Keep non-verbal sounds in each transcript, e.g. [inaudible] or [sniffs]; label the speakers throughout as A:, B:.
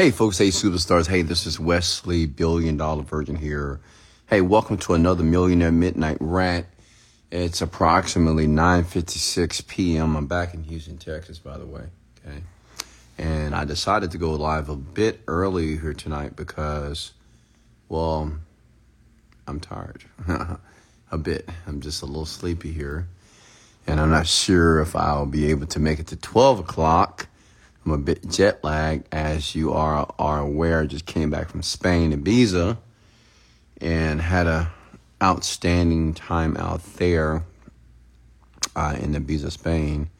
A: Hey, folks, hey, superstars. Hey, this is Wesley, Billion Dollar Virgin here. Hey, welcome to another Millionaire Midnight Rant. It's approximately 9.56 p.m. I'm back in Houston, Texas, by the way. Okay. And I decided to go live a bit early here tonight because, well, I'm tired. [laughs] a bit. I'm just a little sleepy here. And I'm not sure if I'll be able to make it to 12 o'clock I'm a bit jet lagged, as you are are aware. Just came back from Spain, Ibiza, and had a outstanding time out there uh, in Ibiza, Spain.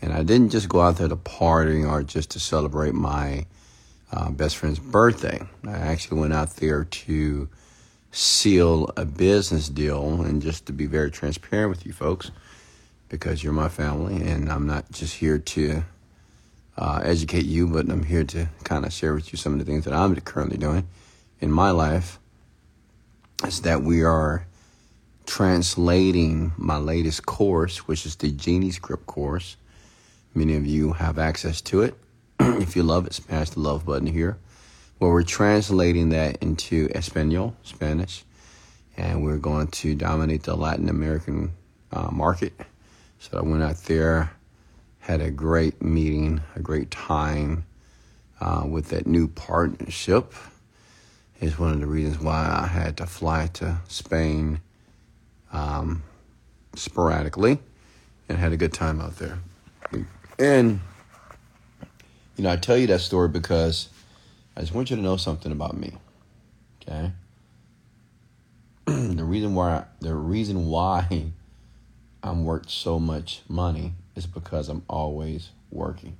A: And I didn't just go out there to party or just to celebrate my uh, best friend's birthday. I actually went out there to seal a business deal and just to be very transparent with you folks because you're my family and I'm not just here to uh, educate you, but I'm here to kind of share with you some of the things that I'm currently doing in my life. Is that we are translating my latest course, which is the Genie Script course. Many of you have access to it. [clears throat] if you love it, smash the love button here. Well, we're translating that into Espanol, Spanish, and we're going to dominate the Latin American uh, market. So I went out there had a great meeting, a great time uh, with that new partnership. Is one of the reasons why I had to fly to Spain um, sporadically and had a good time out there. And, you know, I tell you that story because I just want you to know something about me. Okay? [clears throat] the reason why the reason why [laughs] I'm worth so much money is because I'm always working.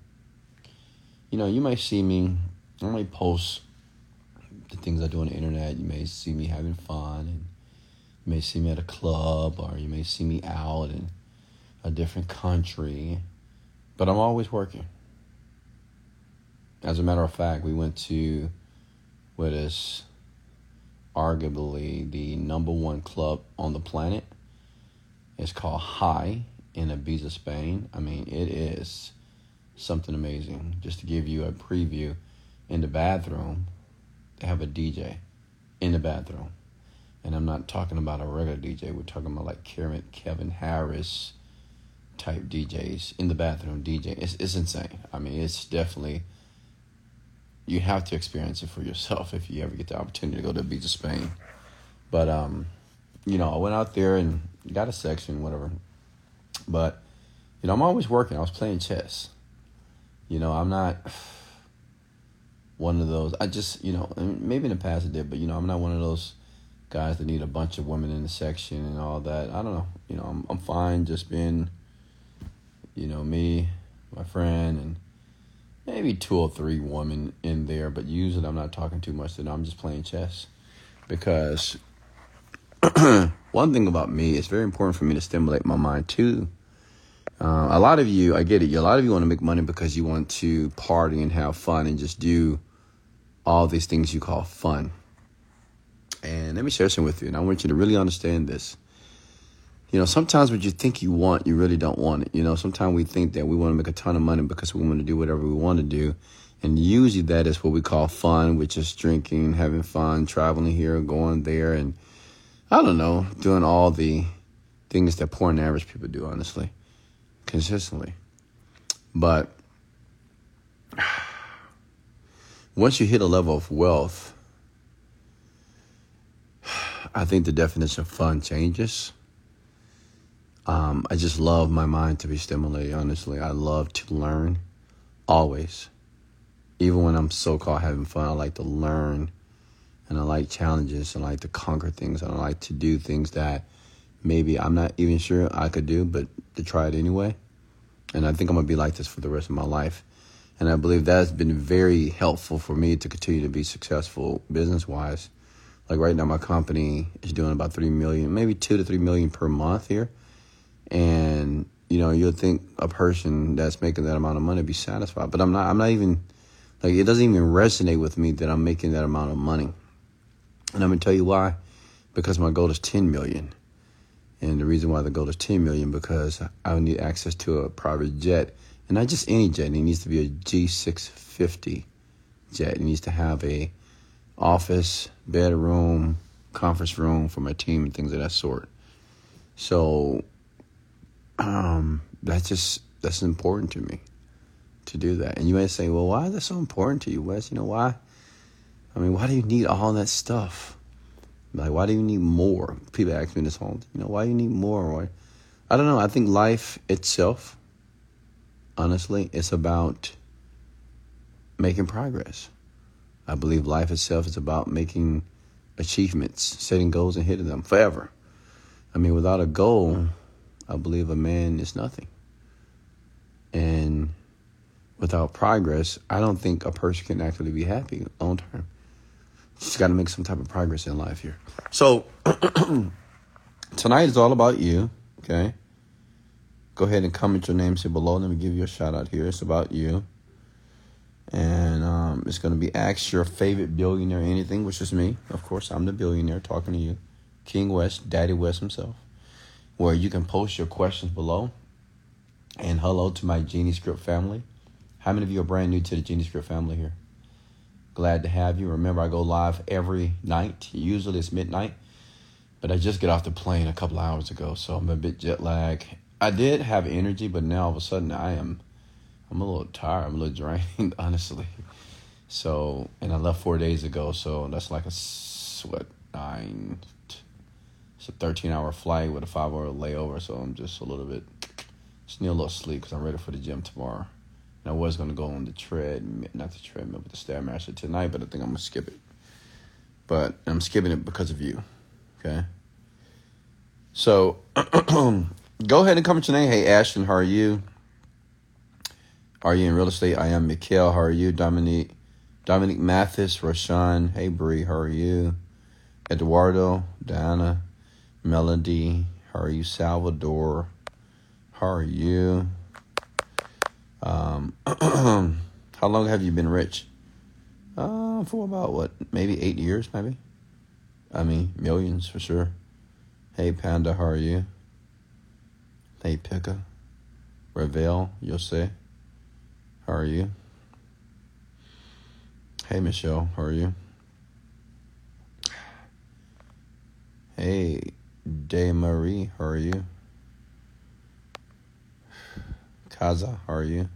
A: You know, you may see me, I might post the things I do on the internet. You may see me having fun, and you may see me at a club, or you may see me out in a different country, but I'm always working. As a matter of fact, we went to what is arguably the number one club on the planet. It's called High in Ibiza, Spain. I mean, it is something amazing. Just to give you a preview, in the bathroom, they have a DJ in the bathroom. And I'm not talking about a regular DJ. We're talking about like Kevin, Kevin Harris type DJs in the bathroom DJ. It's, it's insane. I mean, it's definitely, you have to experience it for yourself if you ever get the opportunity to go to Ibiza, Spain. But, um, you know, I went out there and got a section, whatever, but, you know, I'm always working. I was playing chess. You know, I'm not [sighs] one of those. I just, you know, maybe in the past I did, but, you know, I'm not one of those guys that need a bunch of women in the section and all that. I don't know. You know, I'm, I'm fine just being, you know, me, my friend, and maybe two or three women in there, but usually I'm not talking too much to. I'm just playing chess because [clears throat] one thing about me, it's very important for me to stimulate my mind too uh, a lot of you, I get it. A lot of you want to make money because you want to party and have fun and just do all these things you call fun. And let me share something with you, and I want you to really understand this. You know, sometimes what you think you want, you really don't want it. You know, sometimes we think that we want to make a ton of money because we want to do whatever we want to do. And usually that is what we call fun, which is drinking, having fun, traveling here, going there, and I don't know, doing all the things that poor and average people do, honestly consistently. But once you hit a level of wealth, I think the definition of fun changes. Um, I just love my mind to be stimulated, honestly. I love to learn always. Even when I'm so called having fun, I like to learn and I like challenges and I like to conquer things I like to do things that maybe I'm not even sure I could do, but to try it anyway. And I think I'm going to be like this for the rest of my life. And I believe that has been very helpful for me to continue to be successful business wise. Like right now, my company is doing about 3 million, maybe 2 to 3 million per month here. And, you know, you'll think a person that's making that amount of money be satisfied. But I'm not, I'm not even, like, it doesn't even resonate with me that I'm making that amount of money. And I'm going to tell you why. Because my goal is 10 million. And the reason why the goal is 10 million because I would need access to a private jet, and not just any jet. It needs to be a G650 jet. It needs to have a office, bedroom, conference room for my team and things of that sort. So um, that's just that's important to me to do that. And you may say, well, why is that so important to you, Wes? You know why? I mean, why do you need all that stuff? Like, why do you need more? People ask me this all, you know, why do you need more? Why? I don't know. I think life itself, honestly, it's about making progress. I believe life itself is about making achievements, setting goals and hitting them forever. I mean, without a goal, I believe a man is nothing. And without progress, I don't think a person can actually be happy long term. Just got to make some type of progress in life here. So, [clears throat] tonight is all about you, okay? Go ahead and comment your name, here below. Let me give you a shout out here. It's about you. And um, it's going to be ask your favorite billionaire anything, which is me. Of course, I'm the billionaire talking to you. King Wes, Daddy Wes himself. Where you can post your questions below. And hello to my Genie Script family. How many of you are brand new to the Genie Script family here? Glad to have you. Remember, I go live every night. Usually it's midnight. But I just get off the plane a couple hours ago, so I'm a bit jet lag. I did have energy, but now all of a sudden I am I'm a little tired. I'm a little [laughs] drained, honestly. So, and I left four days ago, so that's like a what nine. It's a 13 hour flight with a five hour layover, so I'm just a little bit. Just need a little sleep because I'm ready for the gym tomorrow. I was gonna go on the tread, not the treadmill, but the stairmaster tonight, but I think I'm gonna skip it. But I'm skipping it because of you, okay? So, [clears throat] go ahead and comment your name. Hey, Ashton, how are you? Are you in real estate? I am Mikhail. How are you? Dominique, Dominic Mathis, Rashawn. Hey, Bree. How are you? Eduardo, Diana, Melody. How are you? Salvador. How are you? Um, [clears throat] how long have you been rich? Uh, for about what? Maybe eight years, maybe. I mean, millions for sure. Hey, Panda. How are you? Hey, Pika. Revel, Yose. How are you? Hey, Michelle. How are you? Hey, De Marie. How are you? Kaza. How are you?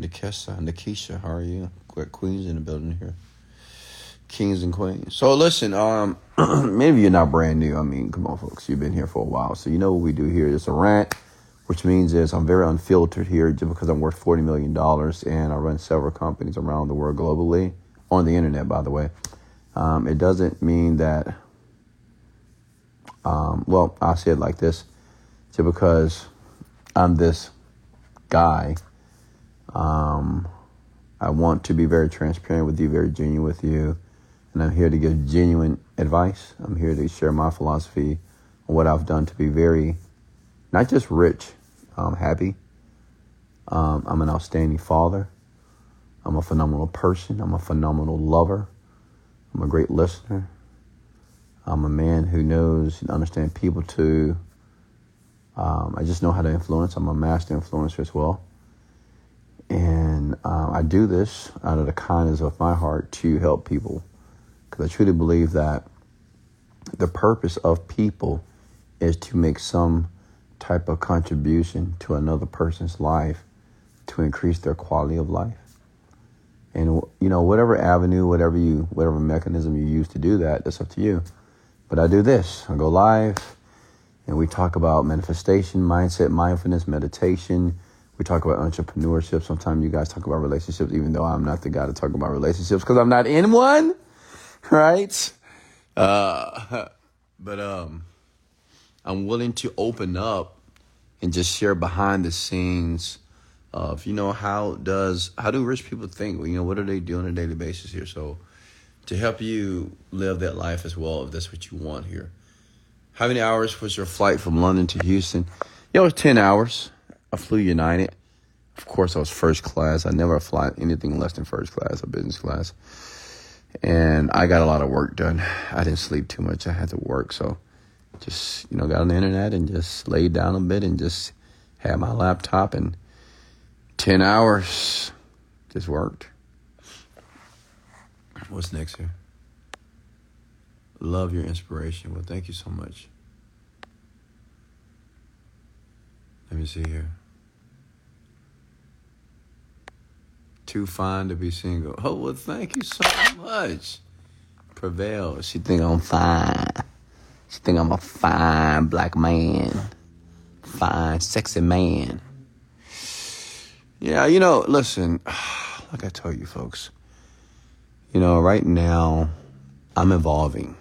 A: Nikesa. Nikisha. How are you? Got queens in the building here. Kings and queens. So listen, um, many of you are not brand new. I mean, come on, folks. You've been here for a while, so you know what we do here. It's a rant which means is I'm very unfiltered here just because I'm worth $40 million and I run several companies around the world globally on the internet, by the way. Um, it doesn't mean that, um, well, I'll say it like this just because I'm this guy, um, I want to be very transparent with you, very genuine with you, and I'm here to give genuine advice. I'm here to share my philosophy what I've done to be very, not just rich, I'm happy. Um, I'm an outstanding father. I'm a phenomenal person. I'm a phenomenal lover. I'm a great listener. I'm a man who knows and understands people to. Um, I just know how to influence. I'm a master influencer as well. And uh, I do this out of the kindness of my heart to help people because I truly believe that the purpose of people is to make some type of contribution to another person's life to increase their quality of life. And you know, whatever avenue, whatever you, whatever mechanism you use to do that, that's up to you. But I do this. I go live, and we talk about manifestation, mindset, mindfulness, meditation. We talk about entrepreneurship. Sometimes you guys talk about relationships, even though I'm not the guy to talk about relationships because I'm not in one, [laughs] right? Uh, [laughs] but um, I'm willing to open up and just share behind the scenes of you know how does how do rich people think? You know what are they doing on a daily basis here? So to help you live that life as well, if that's what you want here. How many hours was your flight from London to Houston? Yeah, it was ten hours. I flew United. Of course, I was first class. I never fly anything less than first class or business class. And I got a lot of work done. I didn't sleep too much. I had to work, so just you know got on the internet and just laid down a bit and just had my laptop and 10 hours just worked What's next here? Love your inspiration. Well, thank you so much. Let me see here. Too fine to be single. Oh, well, thank you so much. Prevail. She think I'm fine. She think I'm a fine black man. Fine, sexy man. Yeah, you know, listen, [sighs] like I told you folks, you know, right now I'm evolving.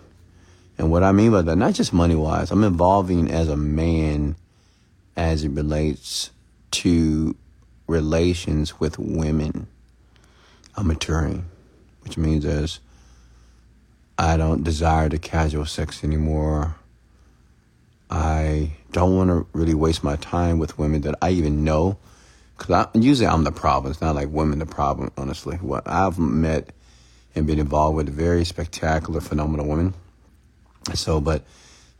A: And what I mean by that, not just money wise, I'm evolving as a man as it relates to relations with women. I'm maturing, which means as I don't desire the casual sex anymore. I don't want to really waste my time with women that I even know. Because usually I'm the problem. It's not like women the problem, honestly. What I've met and been involved with very spectacular, phenomenal women. So, but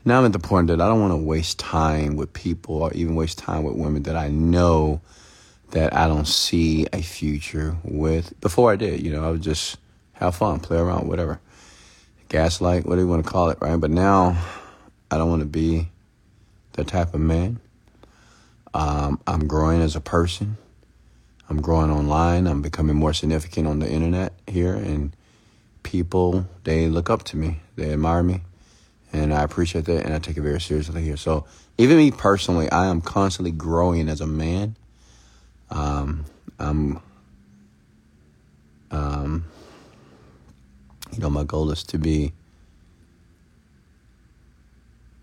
A: now I'm at the point that I don't want to waste time with people or even waste time with women that I know that I don't see a future with. Before I did, you know, I would just have fun, play around, whatever. Gaslight, what do you want to call it, right? But now I don't want to be that type of man. Um, I'm growing as a person. I'm growing online. I'm becoming more significant on the internet here, and people they look up to me. They admire me and I appreciate that, and I take it very seriously here. So, even me personally, I am constantly growing as a man. Um, I'm, um, you know, my goal is to be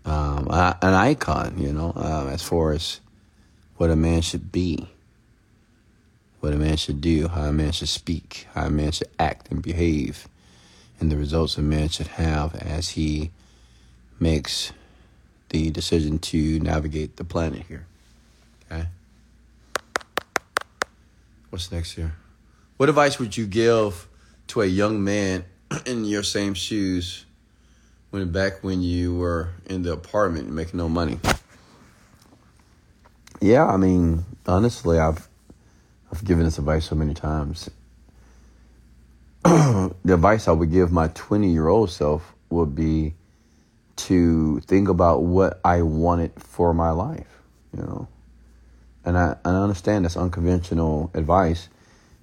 A: um, an icon. You know, um, as far as what a man should be, what a man should do, how a man should speak, how a man should act and behave, and the results a man should have as he makes the decision to navigate the planet here. Okay? What's next here? What advice would you give to a young man [clears throat] in your same shoes when back when you were in the apartment making no money? Yeah, I mean, honestly, I've I've given this advice so many times. [clears throat] the advice I would give my 20 year old self would be to think about what I wanted for my life, you know. And I, I understand that's unconventional advice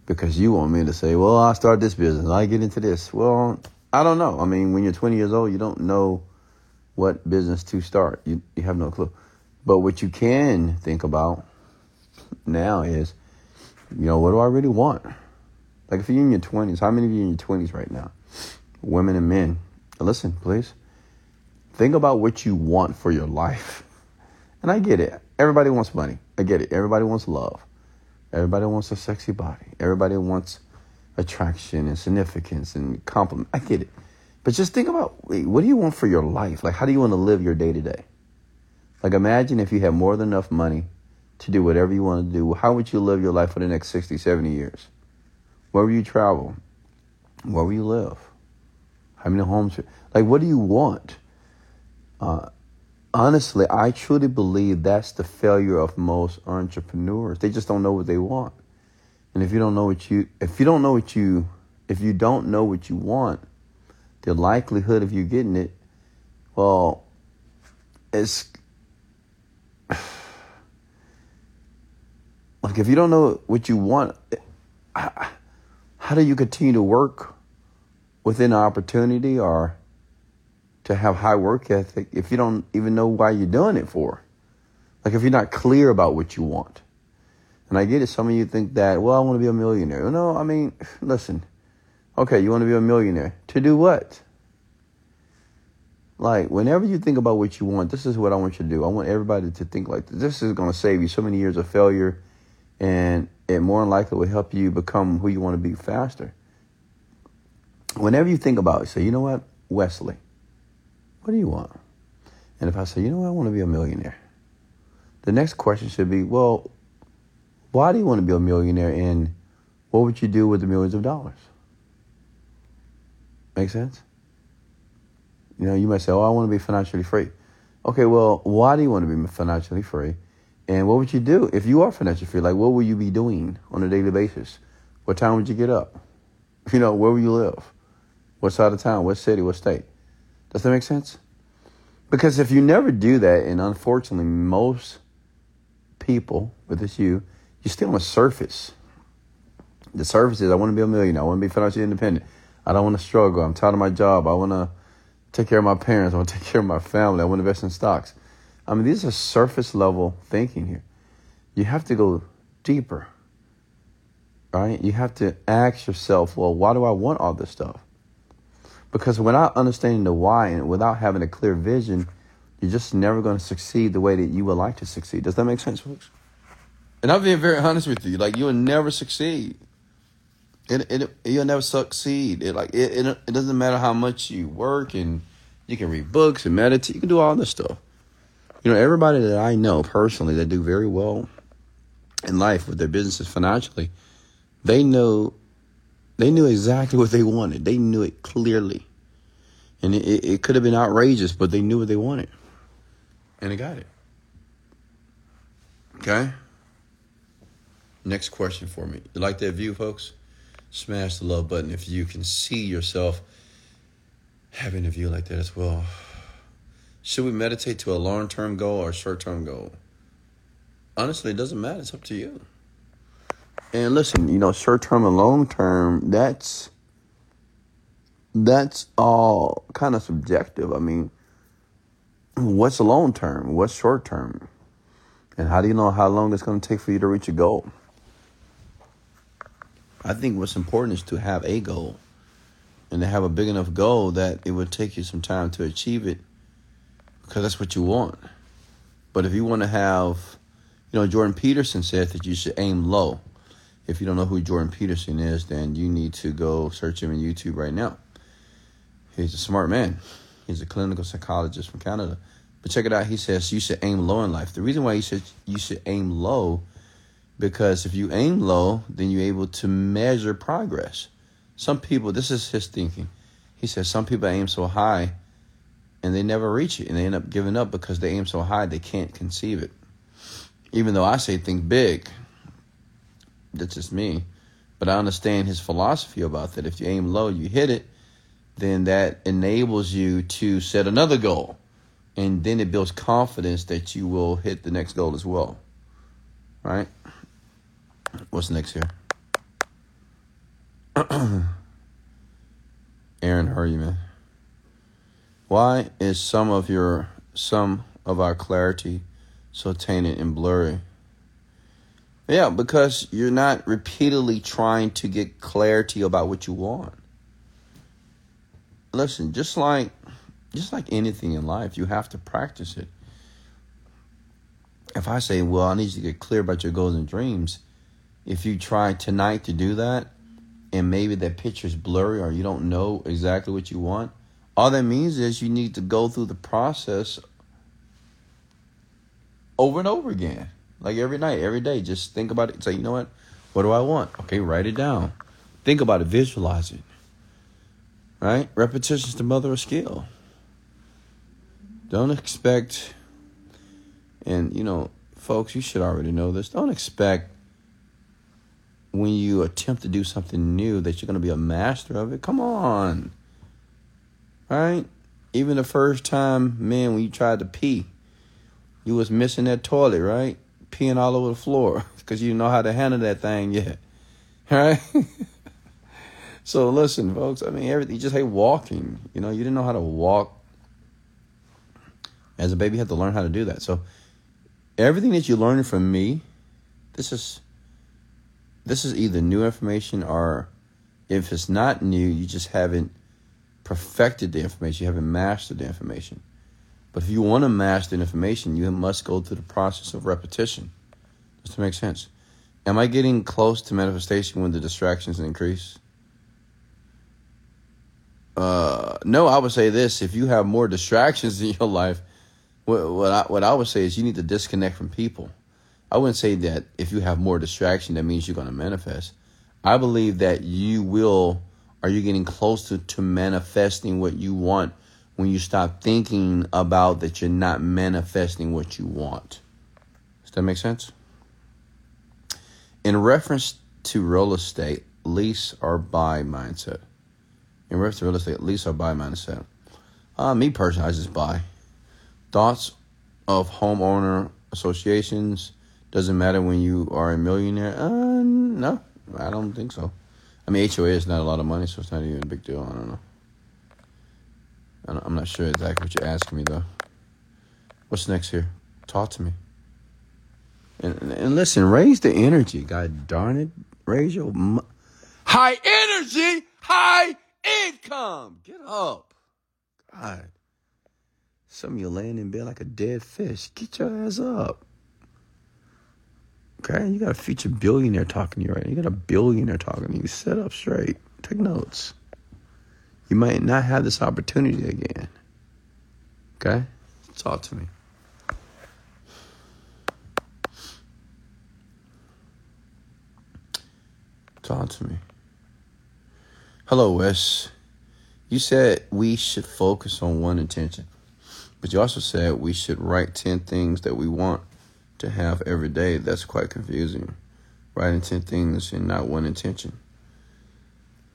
A: because you want me to say, well, I start this business, I get into this. Well, I don't know. I mean, when you're 20 years old, you don't know what business to start. You, you have no clue. But what you can think about now is, you know, what do I really want? Like if you're in your 20s, how many of you in your 20s right now? Women and men. Listen, please. Think about what you want for your life. And I get it. Everybody wants money. I get it. Everybody wants love. Everybody wants a sexy body. Everybody wants attraction and significance and compliment. I get it. But just think about wait, what do you want for your life? Like, how do you want to live your day to day? Like, imagine if you had more than enough money to do whatever you want to do. How would you live your life for the next 60, 70 years? Where will you travel? Where will you live? How many homes? Like, what do you want? Uh, honestly, I truly believe that's the failure of most entrepreneurs. They just don't know what they want. And if you don't know what you, if you don't know what you, if you don't know what you want, the likelihood of you getting it, well, it's [sighs] like if you don't know what you want, how do you continue to work within an opportunity or to have high work ethic if you don't even know why you're doing it for? Like if you're not clear about what you want. And I get it. Some of you think that, well, I want to be a millionaire. No, I mean, [sighs] listen. Okay, you want to be a millionaire. To do what? Like, whenever you think about what you want, this is what I want you to do. I want everybody to think like this. This is going to save you so many years of failure, and it more than likely will help you become who you want to be faster. Whenever you think about it, say, you know what, Wesley, what do you want? And if I say, you know what, I want to be a millionaire, the next question should be, well, why do you want to be a millionaire and what would you do with the millions of dollars? Make sense? You know, you might say, oh, I want to be financially free. Okay, well, why do you want to be financially free? And what would you do if you are financially free? Like, what will you be doing on a daily basis? What time would you get up? You know, where will you live? What side of town? What city? What state? Does that make sense? Because if you never do that, and unfortunately, most people, with this you, you're still on the surface. The surface is I want to be a millionaire. I want to be financially independent. I don't want to struggle. I'm tired of my job. I want to take care of my parents. I want to [laughs] take care of my family. I want to invest in stocks. I mean, these are surface level thinking here. You have to go deeper, right? You have to ask yourself, well, why do I want all this stuff? Because without understanding the why and without having a clear vision, you're just never going to succeed the way that you would like to succeed. Does that make sense, folks? And I'm being very honest with you. Like, you will never succeed. It, it, you'll never succeed. It, like, it, it, it doesn't matter how much you work and you can read books and meditate. You can do all this stuff. You know, everybody that I know personally that do very well in life with their businesses financially, they know they knew exactly what they wanted. They knew it clearly. And it, it could have been outrageous, but they knew what they wanted. And they got it. Okay? Next question for me. You like that view, folks? Smash the love button if you can see yourself having a view like that as well. Should we meditate to a long term goal or short term goal? Honestly, it doesn't matter. It's up to you. And listen, you know, short term and long term, that's that's all kind of subjective. I mean, what's long term? What's short term? And how do you know how long it's going to take for you to reach a goal? I think what's important is to have a goal and to have a big enough goal that it would take you some time to achieve it because that's what you want. But if you want to have, you know, Jordan Peterson said that you should aim low. If you don't know who Jordan Peterson is, then you need to go search him on YouTube right now. He's a smart man. He's a clinical psychologist from Canada. But check it out. He says you should aim low in life. The reason why he says you should aim low, because if you aim low, then you're able to measure progress. Some people, this is his thinking. He says some people aim so high and they never reach it and they end up giving up because they aim so high they can't conceive it. Even though I say think big, that's just me. But I understand his philosophy about that. If you aim low, you hit it, then that enables you to set another goal. And then it builds confidence that you will hit the next goal as well. Right? What's next here? [clears throat] Aaron, you, man? Why is some of your some of our clarity so tainted and blurry? Yeah, because you're not repeatedly trying to get clarity about what you want. Listen, just like just like anything in life, you have to practice it. If I say, "Well, I need you to get clear about your goals and dreams," if you try tonight to do that, and maybe that picture's blurry or you don't know exactly what you want, all that means is you need to go through the process over and over again. Like every night, every day. Just think about it. Say, you know what? What do I want? Okay, write it down. Think about it. Visualize it. Right? Repetition is the mother of skill. Don't expect, and you know, folks, you should already know this. Don't expect when you attempt to do something new that you're going to be a master of it. Come on right? Even the first time, man, when you tried to pee, you was missing that toilet, right? Peeing all over the floor [laughs] because you know how to handle that thing yet, [laughs] right? [laughs] so listen, folks. I mean, everything. You just hate walking. You know, you didn't know how to walk. As a baby, you had to learn how to do that. So everything that you learned from me, this is this is either new information or if it's not new, you just haven't perfected the information, you haven't mastered the information. But if you want to master the information, you must go through the process of repetition. Does that make sense? Am I getting close to manifestation when the distractions increase? Uh, no, I would say this: if you have more distractions [laughs] in your life, what, what I, what I would say is you need to disconnect from people. I wouldn't say that if you have more distraction, that means you're going to manifest. I believe that you will are you getting closer to manifesting what you want when you stop thinking about that you're not manifesting what you want? Does that make sense? In reference to real estate, lease or buy mindset, in reference to real estate, lease or buy mindset. Uh, me personally, I just buy. Thoughts of homeowner associations doesn't matter when you are a millionaire. Uh, no, I don't think so. I mean, HOA is not a lot of money, so it's not even a big deal. I don't know. I'm not sure exactly what you're asking me though. What's next here? Talk to me. And, and listen, raise the energy. God darn it, raise your high energy, high income. Get up. God. Some of you laying in bed like a dead fish. Get your ass up. Okay, you got a future billionaire talking to you right now. You got a billionaire talking to you. Sit up straight. Take notes. You might not have this opportunity again. Okay? Talk to me. Talk to me. Hello, Wes. You said we should focus on one intention, but you also said we should write 10 things that we want to have every day. That's quite confusing. Writing 10 things and not one intention.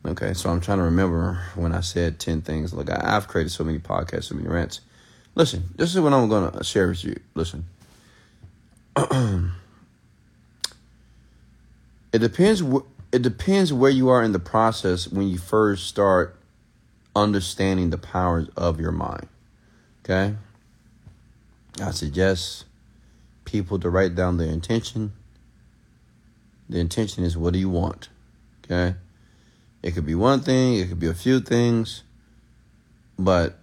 A: Okay, so I'm trying to remember when I said 10 things. Look, I, have created so many podcasts, so many rants. Listen, this is what I'm going to share with you. Listen. [clears throat] it depends wh- it depends where you are in the process when you first start understanding the powers of your mind. Okay? I suggest people to write down their intention. The intention is what do you want? Okay? It could be one thing, it could be a few things. But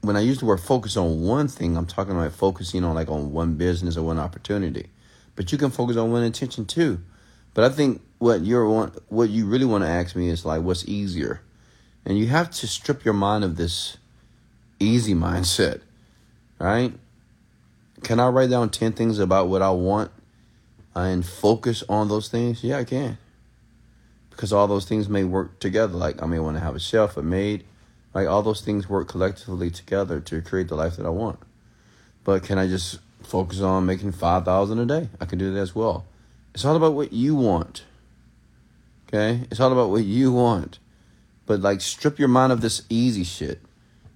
A: when I use the word focus on one thing, I'm talking about focusing on like on one business or one opportunity. But you can focus on one intention too. But I think what you're want, what you really want to ask me is like what's easier. And you have to strip your mind of this easy mindset. Right? Can I write down 10 things about what I want and focus on those things? Yeah, I can. Because all those things may work together. Like, I may want to have a chef, a maid. Like, all those things work collectively together to create the life that I want. But can I just focus on making 5000 a day? I can do that as well. It's all about what you want. Okay? It's all about what you want. But, like, strip your mind of this easy shit.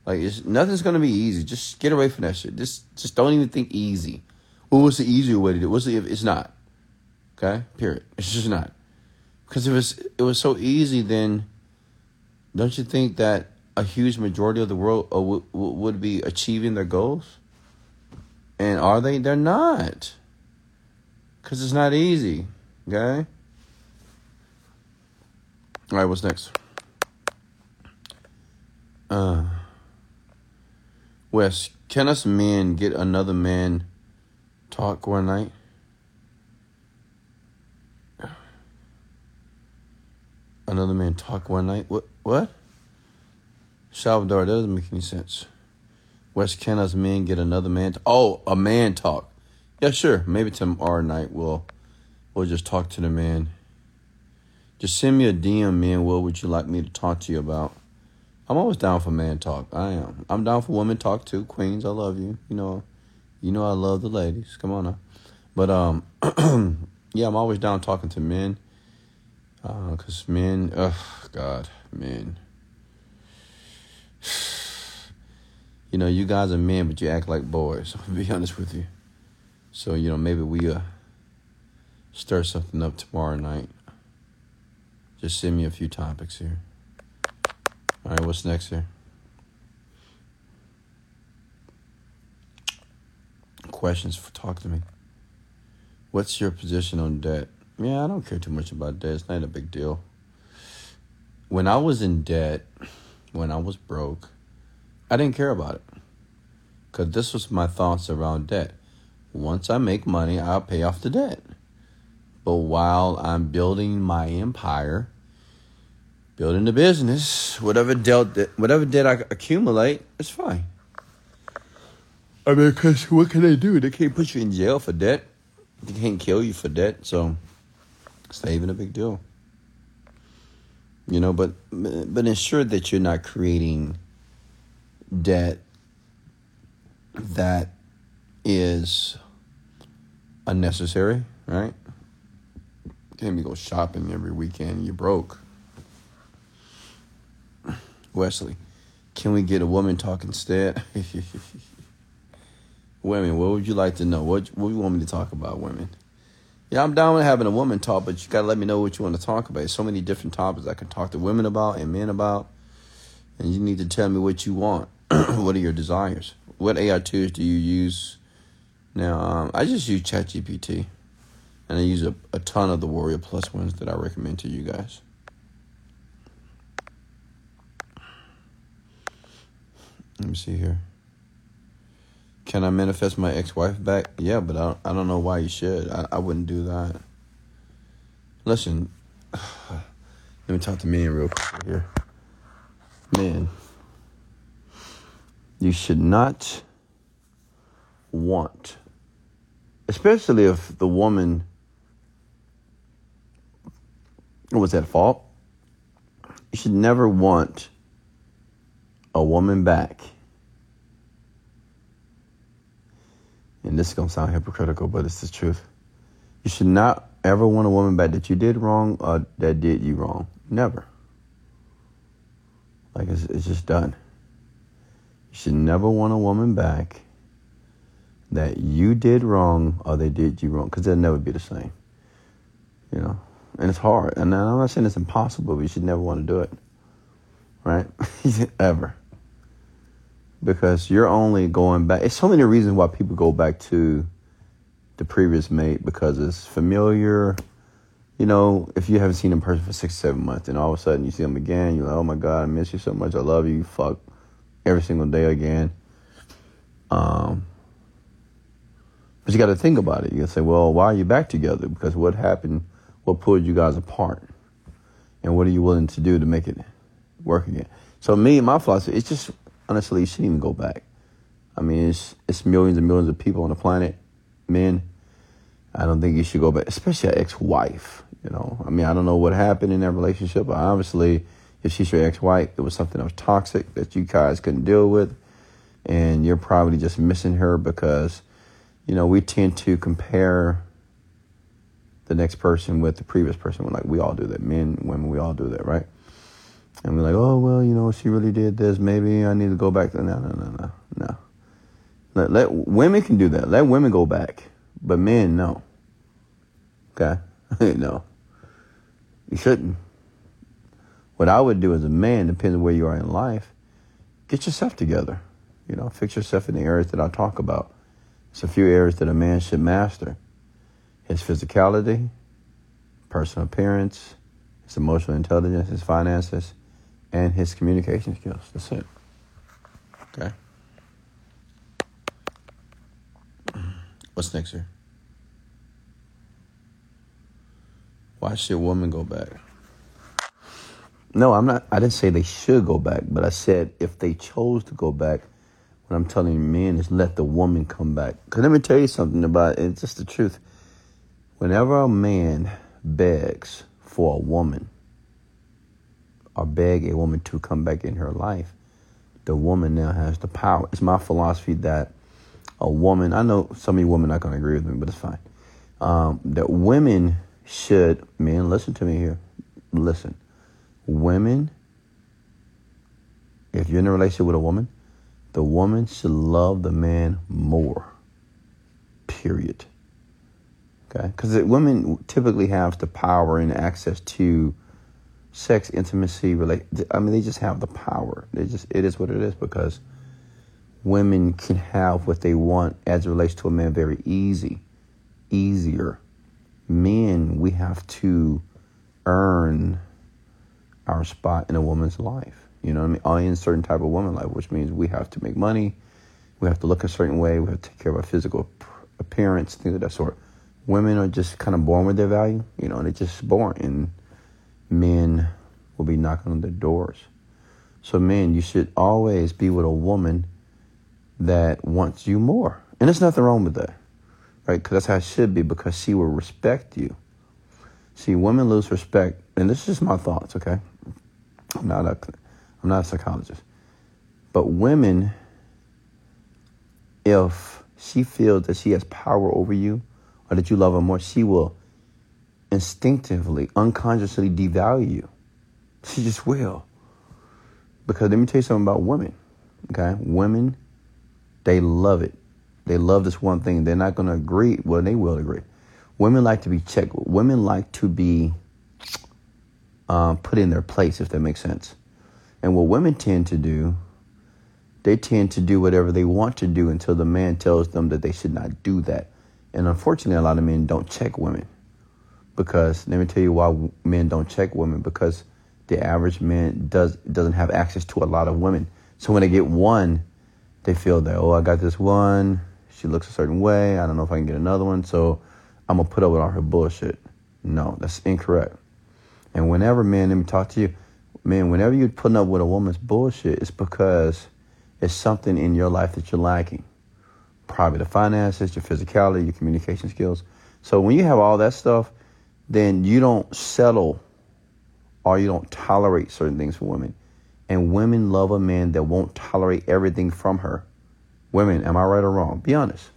A: Like nothing's gonna be easy. Just get away from that shit. Just just don't even think easy. Well, what's the easier way to do? It? What's the? It's not. Okay. Period. It's just not. Because if it's it was so easy, then don't you think that a huge majority of the world uh, w- w- would be achieving their goals? And are they? They're not. Because it's not easy. Okay. All right. What's next? Uh. Wes, can us men get another man talk one night? Another man talk one night? What? What? Salvador, that doesn't make any sense. Wes can us men get another man? T- oh, a man talk. Yeah, sure. Maybe tomorrow night we'll we'll just talk to the man. Just send me a DM, man. What would you like me to talk to you about? I'm always down for man talk. I am. I'm down for woman talk too. Queens, I love you. You know, you know I love the ladies. Come on now. But um, [clears throat] yeah, I'm always down talking to men. Uh, cause men, ugh, God, men. You know, you guys are men, but you act like boys. [laughs] I'll be honest with you. So you know, maybe we uh stir something up tomorrow night. Just send me a few topics here. All right, what's next here? Questions for talk to me. What's your position on debt? Yeah, I don't care too much about debt. It's not a big deal. When I was in debt, when I was broke, I didn't care about it. Because this was my thoughts around debt. Once I make money, I'll pay off the debt. But while I'm building my empire, building the business, whatever debt, whatever debt I accumulate, it's fine. I mean, cause what can they do? They can't put you in jail for debt. They can't kill you for debt. So it's not even a big deal. You know, but but ensure that you're not creating debt that is unnecessary, right? can't be go shopping every weekend. You're broke. Wesley, can we get a woman talk instead? [laughs] women, what would you like to know? What what do you want me to talk about, women? Yeah, I'm down with having a woman talk, but you gotta let me know what you want to talk about. There's so many different topics I can talk to women about and men about, and you need to tell me what you want. [clears throat] what are your desires? What AI tools do you use? Now, um, I just use ChatGPT, and I use a, a ton of the Warrior Plus ones that I recommend to you guys. Let me see here. Can I manifest my ex-wife back? Yeah, but I don't, I don't know why you should. I, I wouldn't do that. Listen, [sighs] let me talk to man real quick here. Man, you should not want, especially if the woman was at fault. You should never want a woman back and this is going to sound hypocritical, but it's the truth. You should not ever want a woman back that you did wrong or that did you wrong. Never. Like it's, it's just done. You should never want a woman back that you did wrong or they did you wrong because they'll never be the same. You know, and it's hard. And I'm not saying it's impossible, but you should never want to do it. Right? [laughs] Ever because you're only going back. It's so many reasons why people go back to the previous mate because it's familiar. You know, if you haven't seen a person for six, seven months, and all of a sudden you see them again, you're like, oh my God, I miss you so much. I love you. Fuck every single day again. Um, but you got to think about it. You got to say, well, why are you back together? Because what happened? What pulled you guys apart? And what are you willing to do to make it work again? So me, and my philosophy, it's just honestly, you shouldn't even go back. I mean, it's it's millions and millions of people on the planet, men. I don't think you should go back, especially an ex-wife. You know, I mean, I don't know what happened in that relationship, but obviously, if she's your ex-wife, it was something that was toxic that you guys couldn't deal with, and you're probably just missing her because, you know, we tend to compare the next person with the previous person. Like we all do that, men, women, we all do that, right? And we're like, oh well, you know, she really did this. Maybe I need to go back. No, no, no, no, no. Let, let women can do that. Let women go back, but men, no. Okay, [laughs] no. You shouldn't. What I would do as a man, depending on where you are in life, get yourself together. You know, fix yourself in the areas that I talk about. It's a few areas that a man should master: his physicality, personal appearance, his emotional intelligence, his finances and his communication skills. That's it. Okay. What's next here? Why should women go back? No, I'm not. I didn't say they should go back, but I said if they chose to go back, what I'm telling men is let the woman come back. Because let me tell you something about it. It's just the truth. Whenever a man begs for a woman, or beg a woman to come back in her life, the woman now has the power. It's my philosophy that a woman, I know some of you women are not going to agree with me, but it's fine. Um, that women should, men, listen to me here. Listen. Women, if you're in a relationship with a woman, the woman should love the man more. Period. Okay? Because women typically have the power and access to sex, intimacy, relate. I mean, they just have the power. They just it is what it is because women can have what they want as it relates to a man very easy, easier. Men, we have to earn our spot in a woman's life. You know what I mean? Or in certain type of woman life, which means we have to make money, we have to look a certain way, we have to take care of our physical appearance, things of that sort. Women are just kind of born with their value, you know, they're just born and men will be knocking on their doors. So, men, you should always be with a woman that wants you more. And there's nothing wrong with that, right? Because that's how it should be, because she will respect you. See, women lose respect, and this is just my thoughts, okay? I'm not a, I'm not a psychologist. But women, if she feels that she has power over you or that you love her more, she will instinctively, unconsciously devalue you. She just will. Because let me tell you something about women. Okay, women, they love it. They love this one thing. They're not going to agree. Well, they will agree. Women like to be checked. Women like to be um, put in their place, if that makes sense. And what women tend to do, they tend to do whatever they want to do until the man tells them that they should not do that. And unfortunately, a lot of men don't check women because let me tell you why men don't check women because the average man does doesn't have access to a lot of women. So when they get one, they feel that oh I got this one, she looks a certain way. I don't know if I can get another one, so I'm gonna put up with all her bullshit. No, that's incorrect. And whenever men, let me talk to you, man, whenever you're putting up with a woman's bullshit, it's because it's something in your life that you're lacking. Probably the finances, your physicality, your communication skills. So when you have all that stuff, then you don't settle or you don't tolerate certain things for women. And women love a man that won't tolerate everything from her. Women, am I right or wrong? Be honest.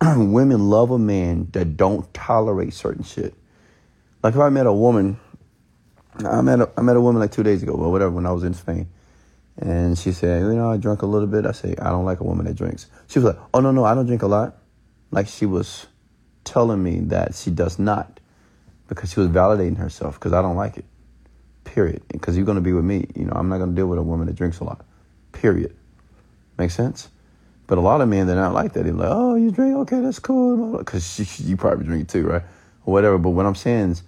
A: [clears throat] women love a man that don't tolerate certain shit. Like if I met a woman, I met a, I met a woman like two days ago, or whatever, when I was in Spain, and she said, you know, I drank a little bit. I say, I don't like a woman that drinks. She was like, oh no no, I don't drink a lot. Like she was telling me that she does not, because she was validating herself. Because I don't like it. Period. Because you're gonna be with me. You know, I'm not gonna deal with a woman that drinks a lot. Period. Make sense? But a lot of men, they're not like that. They're like, oh, you drink? Okay, that's cool. Because [laughs] you probably drink too, right? Or whatever. But what I'm saying is,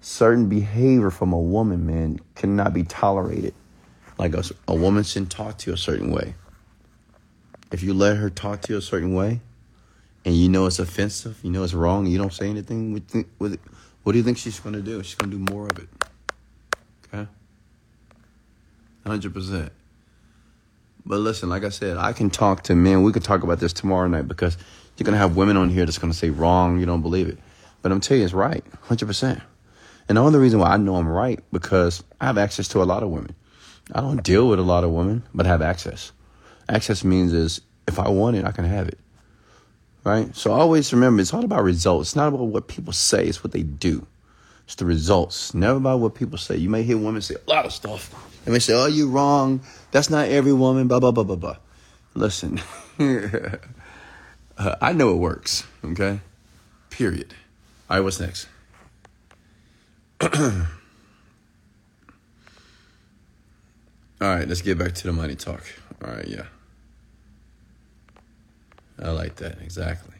A: certain behavior from a woman, man, cannot be tolerated. Like a, a woman shouldn't talk to you a certain way. If you let her talk to you a certain way, and you know it's offensive, you know it's wrong, you don't say anything with, with it, what do you think she's going to do? She's going to do more of it. Okay? 100%. But listen, like I said, I can talk to men. We could talk about this tomorrow night because you're going to have women on here that's going to say wrong, you don't believe it. But I'm telling you, it's right, 100%. And the only reason why I know I'm right because I have access to a lot of women. I don't deal with a lot of women, but I have access. Access means is if I want it, I can have it. Right? So always remember it's all about results. It's not about what people say, it's what they do. It's the results. Never about what people say. You may hear women say a lot of stuff. They may say, Oh, you wrong. That's not every woman, blah, blah, blah, blah, blah. Listen. [laughs] uh, I know it works, okay? Period. All right, what's next? [clears throat] All right, let's get back to the money talk. All right, yeah. I like that, exactly.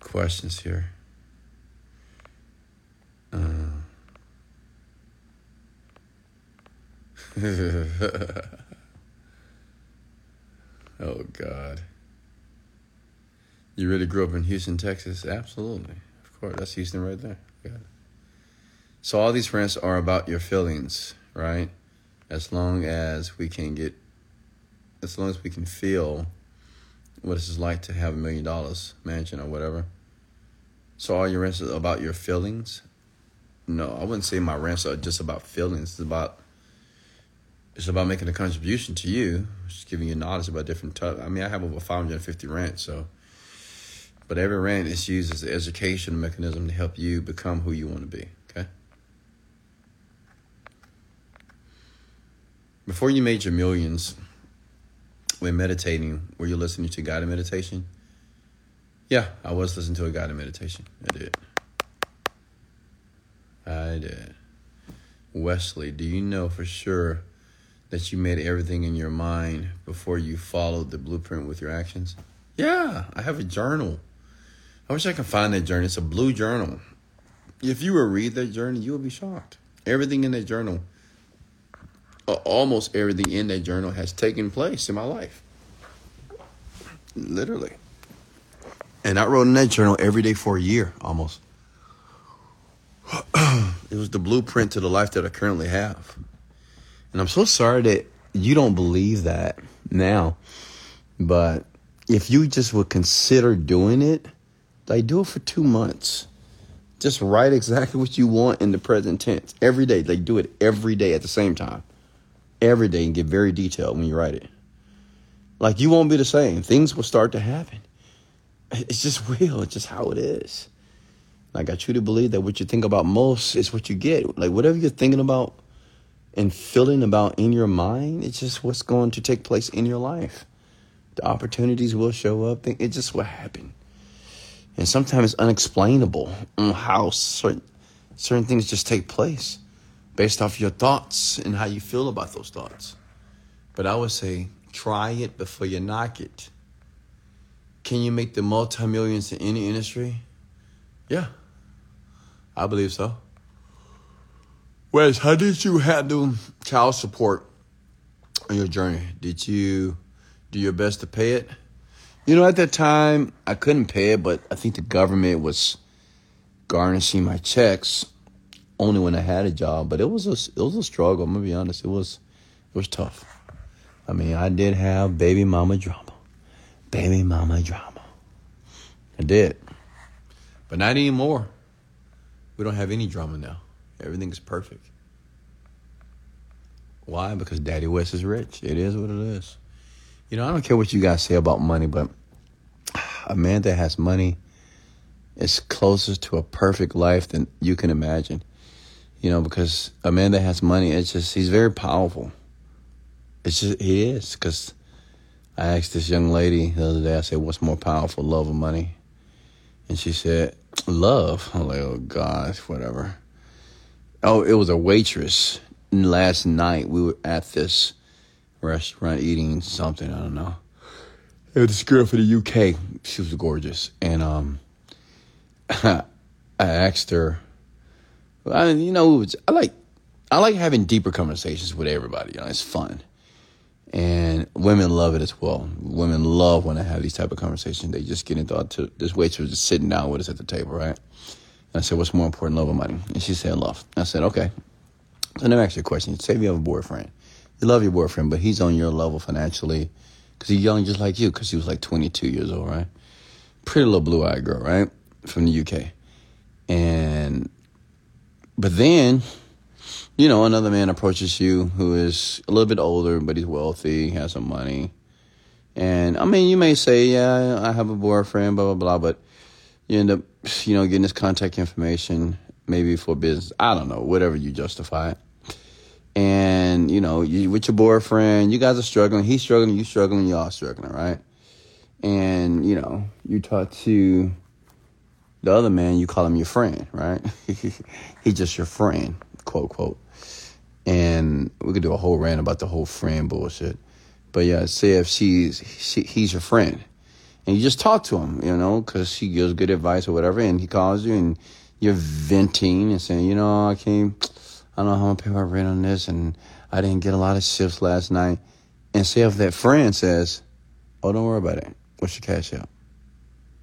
A: Questions here. Uh. [laughs] oh, God. You really grew up in Houston, Texas? Absolutely. Of course. That's Houston right there. Yeah. So all these rants are about your feelings, right? As long as we can get as long as we can feel what it's like to have a million dollars mansion or whatever. So all your rants are about your feelings? No, I wouldn't say my rants are just about feelings. It's about it's about making a contribution to you, just giving you knowledge about different types. I mean, I have over 550 rants, so but every rant is used as an education mechanism to help you become who you want to be. Okay. Before you made your millions, when meditating, were you listening to guided meditation? Yeah, I was listening to a guided meditation. I did. I did. Wesley, do you know for sure that you made everything in your mind before you followed the blueprint with your actions? Yeah, I have a journal. I wish I could find that journal. It's a blue journal. If you were read that journal, you would be shocked. Everything in that journal, uh, almost everything in that journal has taken place in my life. Literally. And I wrote in that journal every day for a year almost. [clears throat] it was the blueprint to the life that I currently have. And I'm so sorry that you don't believe that now. But if you just would consider doing it, they do it for two months. Just write exactly what you want in the present tense every day. They do it every day at the same time. Every day and get very detailed when you write it. Like you won't be the same. Things will start to happen. It's just real. It's just how it is. I truly believe that what you think about most is what you get. Like whatever you're thinking about and feeling about in your mind, it's just what's going to take place in your life. The opportunities will show up. It's just what happened. And sometimes it's unexplainable how certain certain things just take place based off your thoughts and how you feel about those thoughts. But I would say try it before you knock it. Can you make the multi-millions in any industry? Yeah. I believe so. Wes, how did you handle child support on your journey? Did you do your best to pay it? You know, at that time, I couldn't pay it, but I think the government was garnishing my checks only when I had a job. But it was a it was a struggle. I'm gonna be honest. It was it was tough. I mean, I did have baby mama drama, baby mama drama. I did, but not anymore. We don't have any drama now. Everything is perfect. Why? Because Daddy Wes is rich. It is what it is. You know, I don't care what you guys say about money, but a man that has money is closer to a perfect life than you can imagine. You know, because a man that has money, it's just, he's very powerful. It's just, he is. Because I asked this young lady the other day, I said, what's more powerful, love or money? And she said, love. I'm like, oh gosh, whatever. Oh, it was a waitress. Last night we were at this restaurant eating something. I don't know. It was this girl from the UK. She was gorgeous, and um, [laughs] I asked her. I, you know, I like I like having deeper conversations with everybody. You know, it's fun, and women love it as well. Women love when I have these type of conversations. They just get into this waitress just sitting down with us at the table, right? And I said, "What's more important, love or money?" And she said, "Love." I said, "Okay." So let me ask you a question. Say you have a boyfriend, you love your boyfriend, but he's on your level financially because he's young just like you. Because he was like 22 years old, right? Pretty little blue-eyed girl, right, from the UK, and but then, you know, another man approaches you who is a little bit older, but he's wealthy, has some money. And I mean, you may say, yeah, I have a boyfriend, blah, blah, blah, but you end up, you know, getting his contact information, maybe for business. I don't know, whatever you justify it. And, you know, you with your boyfriend, you guys are struggling, he's struggling, You're struggling, y'all struggling, right? And, you know, you talk to the other man, you call him your friend, right? [laughs] He's just your friend, quote, quote. And we could do a whole rant about the whole friend bullshit. But yeah, say if she's, she, he's your friend and you just talk to him, you know, because he gives good advice or whatever, and he calls you and you're venting and saying, you know, I came, I don't know how I'm gonna pay my rent on this, and I didn't get a lot of shifts last night. And say if that friend says, oh, don't worry about it. What's your cash out?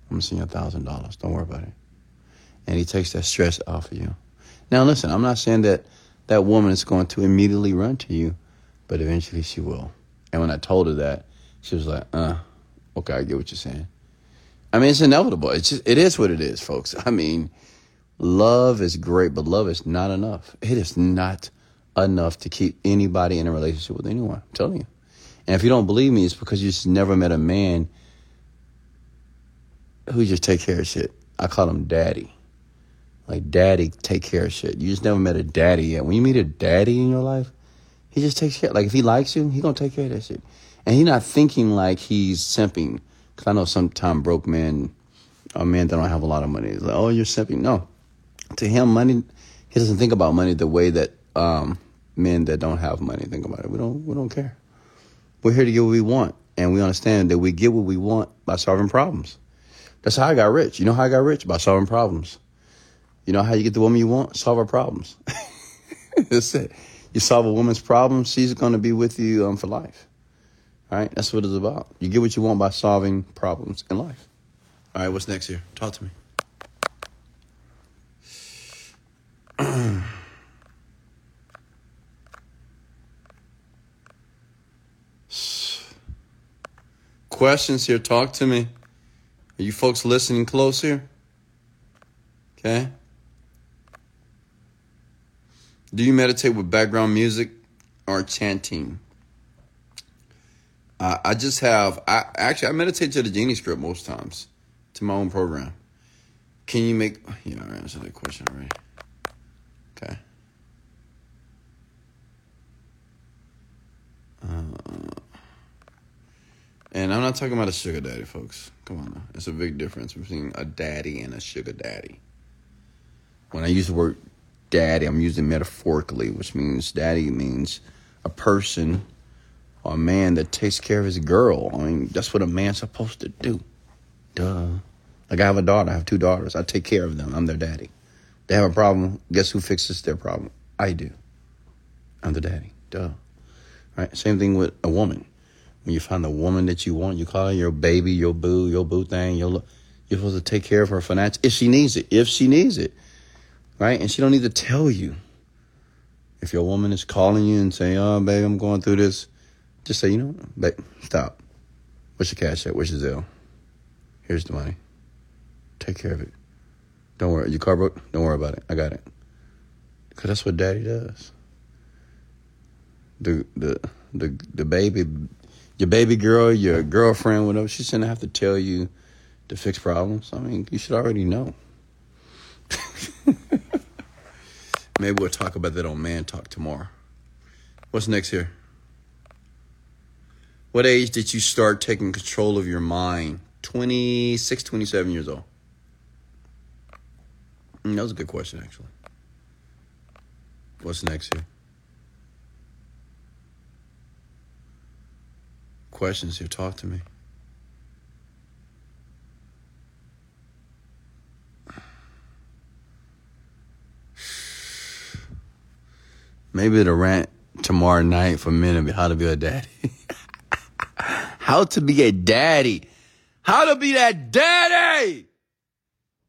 A: I'm gonna send you a thousand dollars. Don't worry about it. And he takes that stress off of you. Now listen, I'm not saying that that woman is going to immediately run to you, but eventually she will. And when I told her that, she was like, uh, Okay, I get what you're saying. I mean, it's inevitable. It's just, it is what it is, folks. I mean, love is great, but love is not enough. It is not enough to keep anybody in a relationship with anyone. I'm telling you. And if you don't believe me, it's because you just never met a man who just take care of shit. I call him daddy. Like daddy take care of shit. You just never met a daddy yet. When you meet a daddy in your life, he just takes care. Like if he likes you, he gonna take care of that shit. And he's not thinking like he's simping. Because I know sometimes broke men, or men that don't have a lot of money, is like, oh, you're simping. No. To him, money, he doesn't think about money the way that um, men that don't have money think about it. We don't, we don't care. We're here to get what we want. And we understand that we get what we want by solving problems. That's how I got rich. You know how I got rich? By solving problems. You know how you get the woman you want? Solve her problems. [laughs] That's it. You solve a woman's problem, she's going to be with you um, for life. All right, that's what it's about. You get what you want by solving problems in life. All right, what's next here? Talk to me. [clears throat] Questions here? Talk to me. Are you folks listening close here? Okay. Do you meditate with background music or chanting? Uh, I just have I actually I meditate to the genie script most times to my own program. Can you make? Yeah, I answered that question already. Okay. Uh, and I'm not talking about a sugar daddy, folks. Come on now. It's a big difference between a daddy and a sugar daddy. When I use the word daddy, I'm using metaphorically, which means daddy means a person or a man that takes care of his girl. I mean, that's what a man's supposed to do. Duh. Like I have a daughter, I have two daughters. I take care of them. I'm their daddy. They have a problem. Guess who fixes their problem? I do. I'm the daddy. Duh. Right? Same thing with a woman. When you find the woman that you want, you call her your baby, your boo, your boo thing. Your, you're supposed to take care of her financially if she needs it. If she needs it, right? And she don't need to tell you. If your woman is calling you and saying, "Oh, babe, I'm going through this," just say, "You know, babe, stop. What's your cash at? What's your Zelle? Here's the money. Take care of it. Don't worry. Your car broke? Don't worry about it. I got it. Because that's what daddy does. The the the the baby, your baby girl, your girlfriend, whatever. She shouldn't have to tell you to fix problems. I mean, you should already know. [laughs] Maybe we'll talk about that on Man Talk tomorrow. What's next here? What age did you start taking control of your mind? 26, 27 years old. Mm, that was a good question, actually. What's next here? Questions here. Talk to me. Maybe the rant tomorrow night for men how to be a daddy. [laughs] how to be a daddy. How to be that daddy.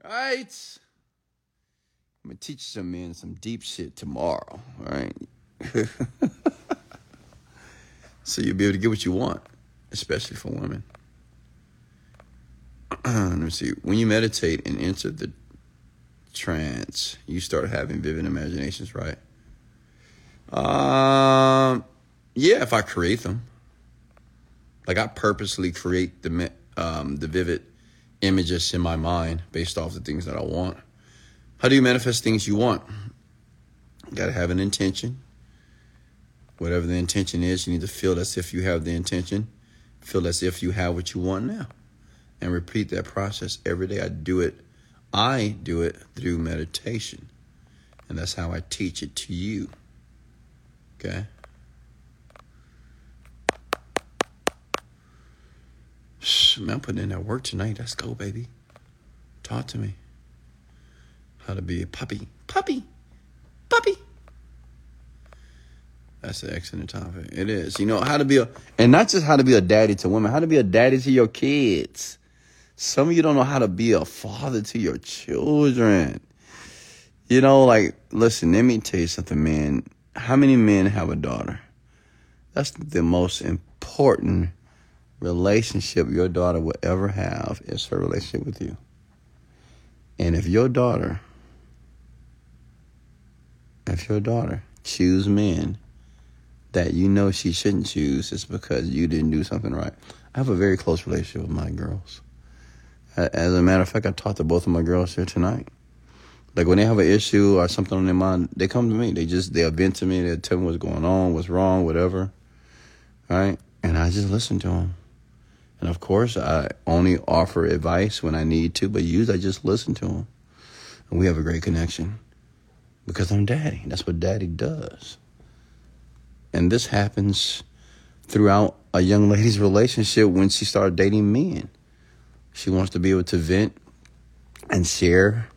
A: Right? I'm gonna teach some men some deep shit tomorrow. All right. [laughs] so you'll be able to get what you want, especially for women. [clears throat] Let me see. When you meditate and enter the trance, you start having vivid imaginations, right? Um, yeah, if I create them, like I purposely create the um, the vivid images in my mind based off the things that I want. How do you manifest things you want? You got to have an intention. Whatever the intention is, you need to feel as if you have the intention. Feel as if you have what you want now. And repeat that process every day. I do it. I do it through meditation. And that's how I teach it to you. Okay? Shh, man, I'm putting in that work tonight. Let's go, baby. Talk to me how to be a puppy. Puppy. Puppy. That's an excellent topic. It is. You know, how to be a, and not just how to be a daddy to women, how to be a daddy to your kids. Some of you don't know how to be a father to your children. You know, like, listen, let me tell you something, man. How many men have a daughter? That's the most important relationship your daughter will ever have is her relationship with you. And if your daughter if your daughter choose men that you know she shouldn't choose, it's because you didn't do something right. I have a very close relationship with my girls. As a matter of fact, I talked to both of my girls here tonight. Like when they have an issue or something on their mind, they come to me. They just they vent to me. They tell me what's going on, what's wrong, whatever. Right, and I just listen to them. And of course, I only offer advice when I need to, but usually I just listen to them. And we have a great connection because I'm daddy. That's what daddy does. And this happens throughout a young lady's [laughs] relationship when she started dating men. She wants to be able to vent and share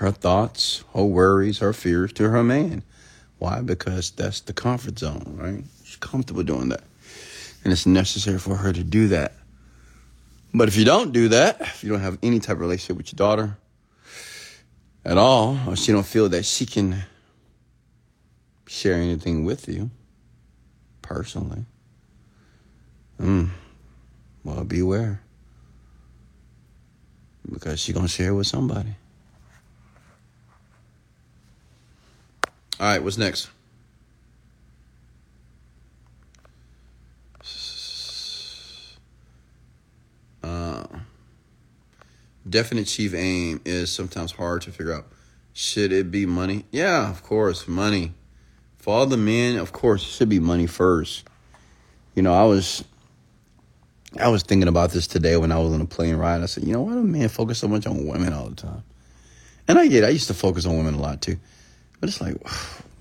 A: her thoughts, her worries, her fears to her man. Why? Because that's the comfort zone, right? She's comfortable doing that. And it's necessary for her to do that. But if you don't do that, if you don't have any type of relationship with your daughter, at all, or she don't feel that she can share anything with you personally, mm, well, beware. Because she gonna share with somebody. All right, what's next? Uh, definite chief aim is sometimes hard to figure out. Should it be money? Yeah, of course, money. For all the men, of course, it should be money first. You know, I was I was thinking about this today when I was on a plane ride. I said, you know, why do men focus so much on women all the time? And I get it. I used to focus on women a lot too. But it's like,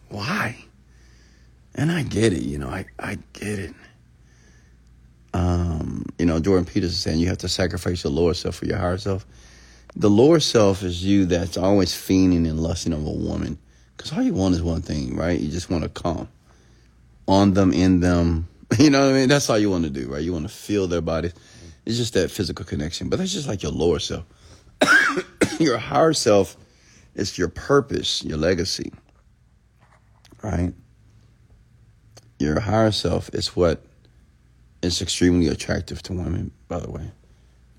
A: why? And I get it, you know, I, I get it. Um, you know, Jordan Peterson saying you have to sacrifice your lower self for your higher self. The lower self is you that's always fiending and lusting of a woman. Because all you want is one thing, right? You just want to come on them, in them. [laughs] You know what I mean? That's all you want to do, right? You want to feel their bodies. It's just that physical connection. But that's just like your lower self. [coughs] your higher self is your purpose, your legacy, right? Your higher self is what is extremely attractive to women, by the way.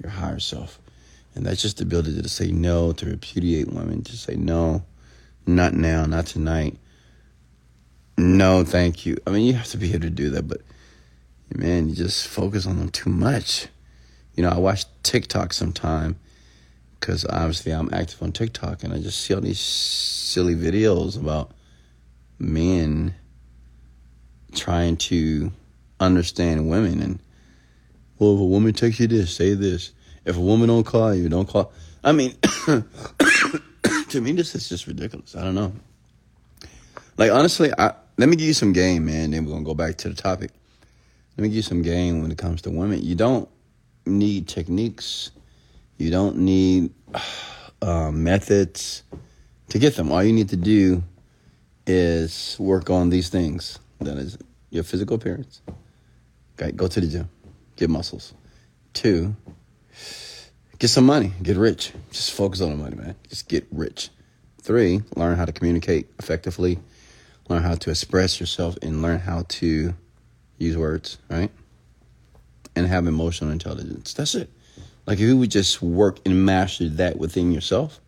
A: Your higher self. And that's just the ability to say no, to repudiate women, to say no, not now, not tonight. No, thank you. I mean, you have to be able to do that, but man, you just focus on them too much. You know, I watch TikTok sometime because obviously I'm active on TikTok and I just see all these silly videos about men trying to understand women and well if a woman texts you this say this. If a woman don't call you don't call i mean [coughs] to me this is just ridiculous. I don't know. Like honestly i let me give you some game man then we're gonna go back to the topic. Let me give you some game when it comes to women. You don't need techniques you don't need [sighs] uh, methods to get them all you need to do is work on these things that is your physical appearance Okay, go to the gym, get muscles. Two, get some money, get rich. Just focus on the money, man. Just get rich. Three, learn how to communicate effectively, learn how to express yourself, and learn how to use words, right? And have emotional intelligence. That's it. Like if you would just work and master that within yourself,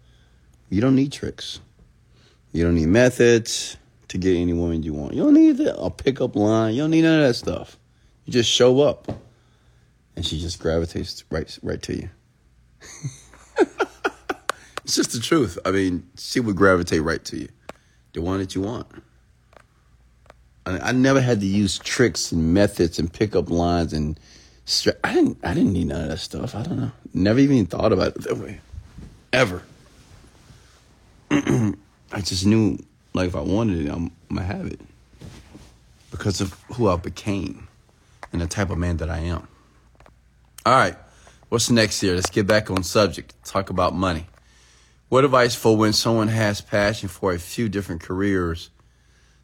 A: you don't need tricks. You don't need methods to get any woman you want. You don't need a pickup line. You don't need none of that stuff. You just show up, and she just gravitates right right to you. [laughs] it's just the truth. I mean, she would gravitate right to you, the one that you want. I, I never had to use tricks and methods and pickup lines and. I didn't. I didn't need none of that stuff. I don't know. Never even thought about it that way, ever. [clears throat] I just knew, like, if I wanted it, I'm, I'm gonna have it because of who I became and the type of man that I am. All right, what's next here? Let's get back on subject. Talk about money. What advice for when someone has passion for a few different careers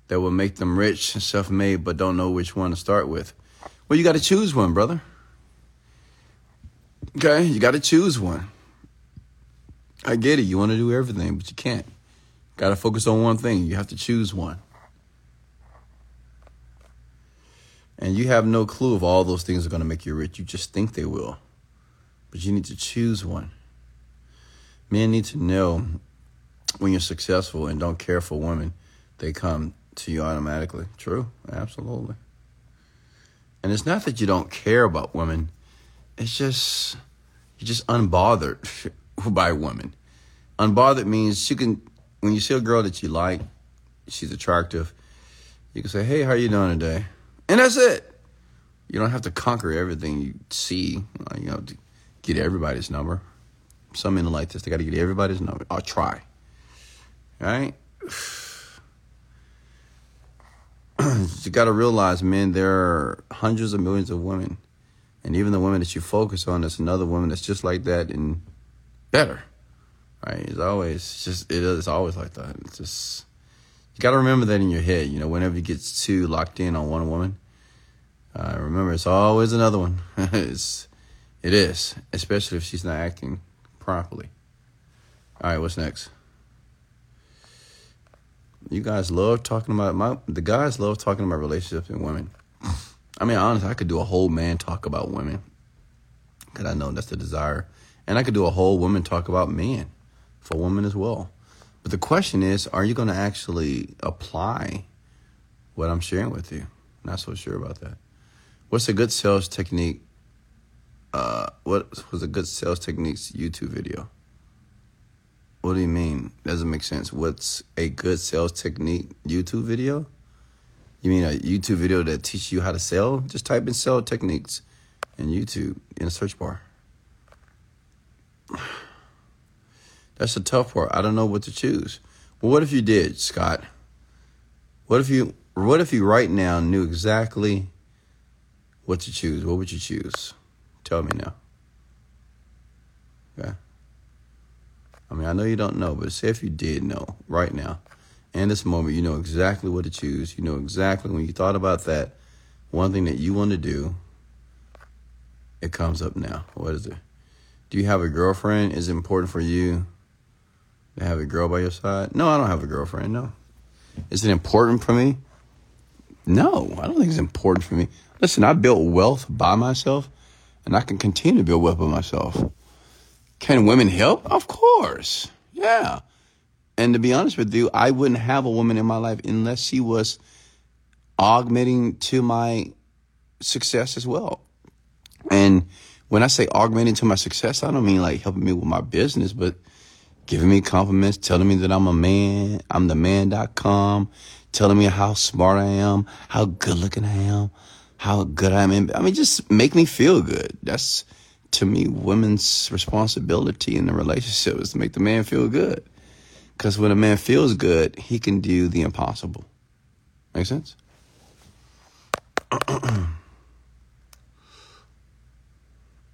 A: that will make them rich and self-made, but don't know which one to start with? Well, you got to choose one, brother. Okay, you got to choose one. I get it. You want to do everything, but you can't. Got to focus on one thing. You have to choose one. And you have no clue if all those things are going to make you rich. You just think they will. But you need to choose one. Men need to know when you're successful and don't care for women, they come to you automatically. True, absolutely. And it's not that you don't care about women, it's just you're just unbothered [laughs] by women. Unbothered means you can when you see a girl that you like, she's attractive, you can say, Hey, how you doing today? And that's it. You don't have to conquer everything you see. Uh, you have to get everybody's number. Some men like this. They got to get everybody's number. I'll try. All right? [sniffs] you got to realize, men, there are hundreds of millions of women. And even the women that you focus on, there's another woman that's just like that and better. Right? It's always it's just it is always like that. It's just you got to remember that in your head. You know, whenever you get too locked in on one woman, uh, remember it's always another one. [laughs] it's it is, especially if she's not acting properly. All right, what's next? You guys love talking about my the guys love talking about relationships and women. [laughs] I mean, honestly, I could do a whole man talk about women because I know that's the desire, and I could do a whole woman talk about men for women as well. But the question is, are you going to actually apply what I'm sharing with you? Not so sure about that. What's a good sales technique uh, what was a good sales techniques YouTube video? What do you mean? Doesn't make sense. What's a good sales technique YouTube video? You mean a YouTube video that teaches you how to sell? Just type in sell techniques in YouTube in the search bar. That's the tough part. I don't know what to choose. Well, what if you did, Scott? What if you what if you right now knew exactly what to choose? What would you choose? Tell me now. Okay. I mean, I know you don't know, but say if you did know right now, in this moment, you know exactly what to choose. You know exactly when you thought about that one thing that you want to do, it comes up now. What is it? Do you have a girlfriend? Is it important for you to have a girl by your side? No, I don't have a girlfriend. No. Is it important for me? No, I don't think it's important for me. Listen, I built wealth by myself, and I can continue to build wealth by myself. Can women help? Of course. Yeah. And to be honest with you, I wouldn't have a woman in my life unless she was augmenting to my success as well. And when I say augmenting to my success, I don't mean like helping me with my business, but giving me compliments, telling me that I'm a man, I'm the man.com, telling me how smart I am, how good looking I am, how good I am. I mean, just make me feel good. That's to me, women's responsibility in the relationship is to make the man feel good. Because when a man feels good, he can do the impossible. Make sense? [clears throat]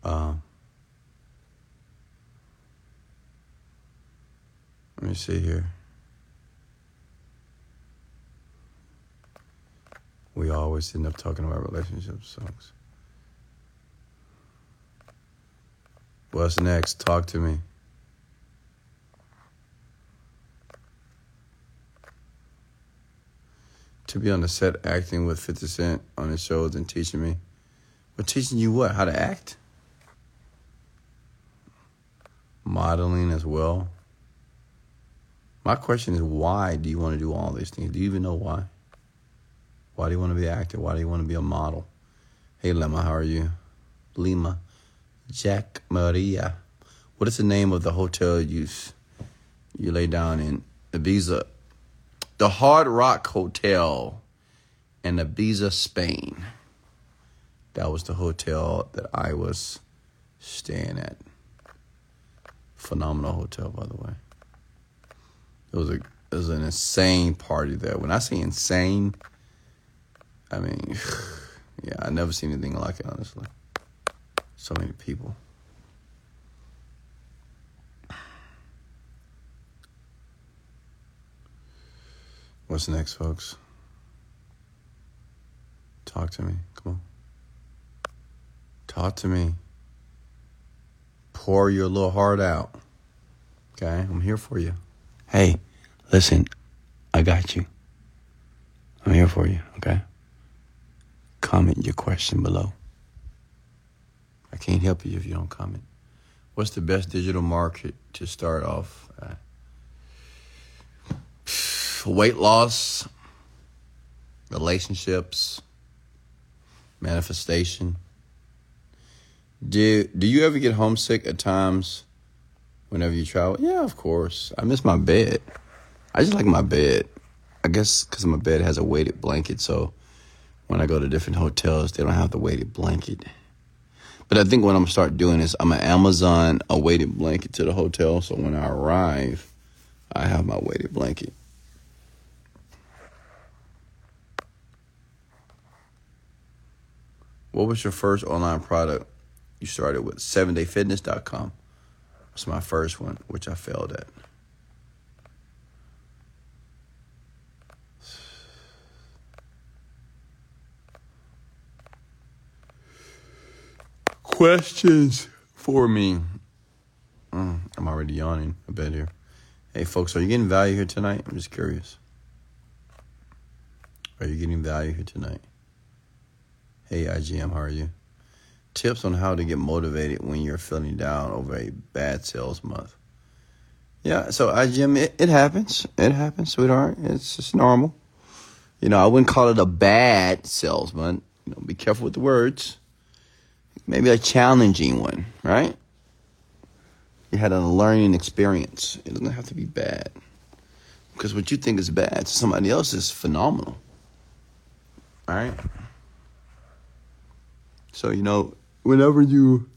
A: uh, let me see here. We always end up talking about relationship songs. What's next? Talk to me. To be on the set acting with 50 Cent on his shows and teaching me. But teaching you what? How to act? Modeling as well. My question is why do you want to do all these things? Do you even know why? Why do you want to be an actor? Why do you want to be a model? Hey Lima, how are you? Lima. Jack Maria. What is the name of the hotel you you lay down in Ibiza? The Hard Rock Hotel in Ibiza, Spain. That was the hotel that I was staying at. Phenomenal hotel, by the way. It was a it was an insane party there. When I say insane, I mean, [sighs] yeah, I never seen anything like it. Honestly, so many people. What's next, folks? Talk to me. Come on. Talk to me. Pour your little heart out. Okay? I'm here for you. Hey, listen, I got you. I'm here for you, okay? Comment your question below. I can't help you if you don't comment. What's the best digital market to start off at? Weight loss, relationships, manifestation. Do do you ever get homesick at times whenever you travel? Yeah, of course. I miss my bed. I just like my bed. I guess because my bed has a weighted blanket, so when I go to different hotels, they don't have the weighted blanket. But I think what I'm gonna start doing is I'm gonna Amazon a weighted blanket to the hotel, so when I arrive, I have my weighted blanket. What was your first online product you started with? 7dayfitness.com. That's my first one, which I failed at. Questions for me. Mm, I'm already yawning a bit here. Hey, folks, are you getting value here tonight? I'm just curious. Are you getting value here tonight? Hey, IGM, how are you? Tips on how to get motivated when you're feeling down over a bad sales month. Yeah, so IGM, it, it happens. It happens, sweetheart. It's just normal. You know, I wouldn't call it a bad sales month. You know, be careful with the words. maybe a challenging one, right? You had a learning experience. It doesn't have to be bad. Because what you think is bad to somebody else is phenomenal. All right? So, you know, whenever you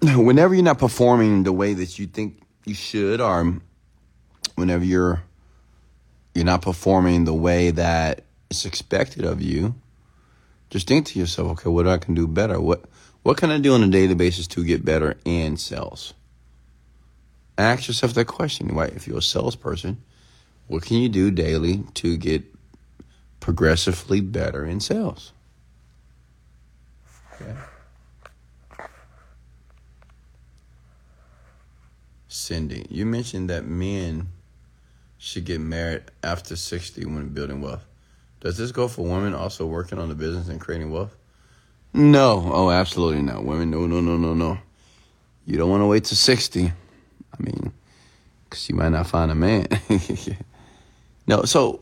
A: [clears throat] whenever you're not performing the way that you think you should or whenever you're you're not performing the way that is expected of you, just think to yourself, okay, what I can do better? What what can I do on a daily basis to get better in sales? Ask yourself that question, right? If you're a salesperson, what can you do daily to get progressively better in sales? Okay. Cindy, you mentioned that men should get married after 60 when building wealth. Does this go for women also working on the business and creating wealth? No. Oh, absolutely not. Women, no, no, no, no, no. You don't want to wait to 60. I mean, because you might not find a man. [laughs] no, so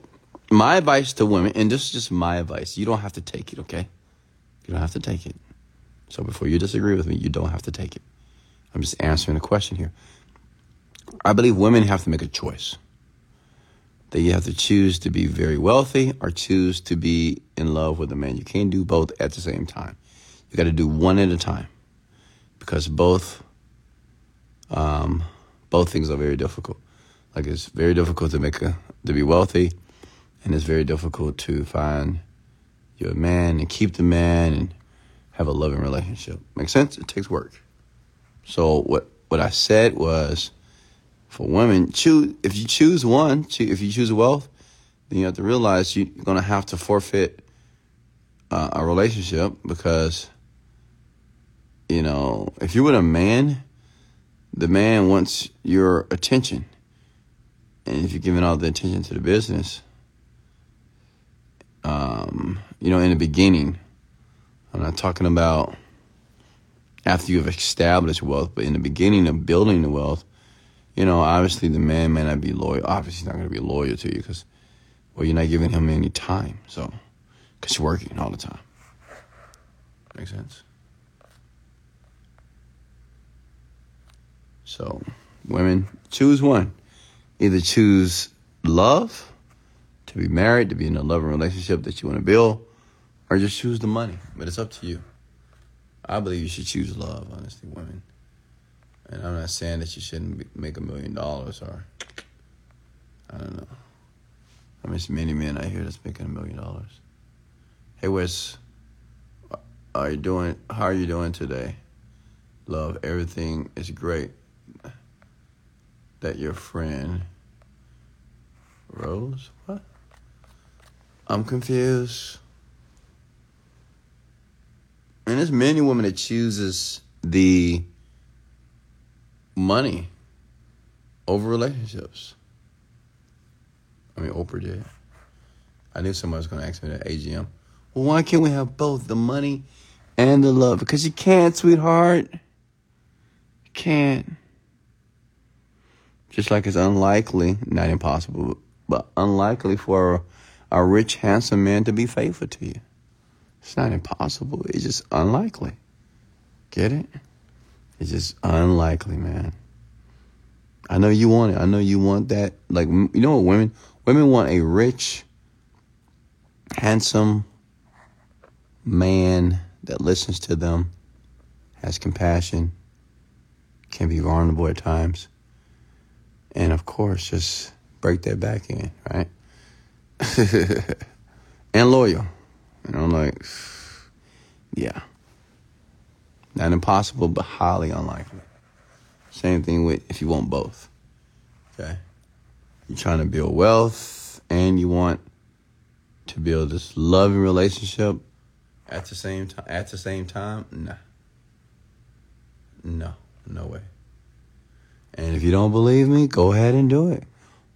A: my advice to women, and this is just my advice, you don't have to take it, okay? You don't have to take it. So before you disagree with me, you don't have to take it. I'm just answering a question here. I believe women have to make a choice. That you have to choose to be very wealthy or choose to be in love with a man. You can't do both at the same time. You got to do one at a time because both um, both things are very difficult. Like it's very difficult to make a to be wealthy, and it's very difficult to find your man and keep the man and have a loving relationship. Makes sense? It takes work. So what what I said was for women, choose if you choose one, if you choose wealth, then you have to realize you're going to have to forfeit uh, a relationship because you know if you're with a man, the man wants your attention, and if you're giving all the attention to the business, um, you know, in the beginning, I'm not talking about after you've established wealth, but in the beginning of building the wealth you know, obviously the man may not be loyal. Obviously, he's not going to be loyal to you because, well, you're not giving him any time. So, because you're working all the time. Make sense? So, women, choose one. Either choose love, to be married, to be in a loving relationship that you want to build, or just choose the money. But it's up to you. I believe you should choose love, honestly, women. And I'm not saying that you shouldn't make a million dollars or, I don't know. I mean, many men out here that's making a million dollars. Hey, Wes, are you doing? How are you doing today? Love, everything is great. That your friend Rose? What? I'm confused. And there's many women that chooses the money over relationships. I mean, Oprah did. I knew somebody was going to ask me that AGM. Well, why can't we have both the money and the love? Because you can't, sweetheart. You can't. Just like it's unlikely, not impossible, but unlikely for a rich, handsome man to be faithful to you. It's not impossible. It's just unlikely. Get it? It's just unlikely, man. I know you want it. I know you want that. Like you know what women women want a rich, handsome man that listens to them, has compassion, can be vulnerable at times, and of course just break that back in, right? [laughs] and loyal. And I'm like, yeah. Not impossible, but highly unlikely. Same thing with if you want both. Okay? You're trying to build wealth and you want to build this loving relationship at the same time at the same time? Nah. No, no way. And if you don't believe me, go ahead and do it.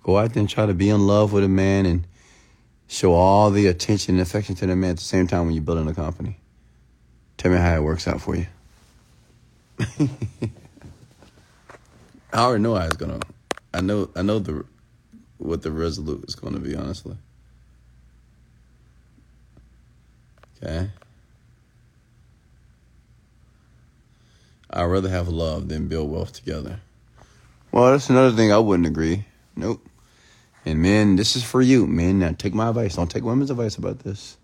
A: Go out there and try to be in love with a man and show all the attention and affection to the man at the same time when you're building a company. Tell me how it works out for you. [laughs] I already know how it's gonna. I know. I know the what the resolute is gonna be. Honestly. Okay. I'd rather have love than build wealth together. Well, that's another thing I wouldn't agree. Nope. And men, this is for you. Men, now take my advice. Don't take women's advice about this.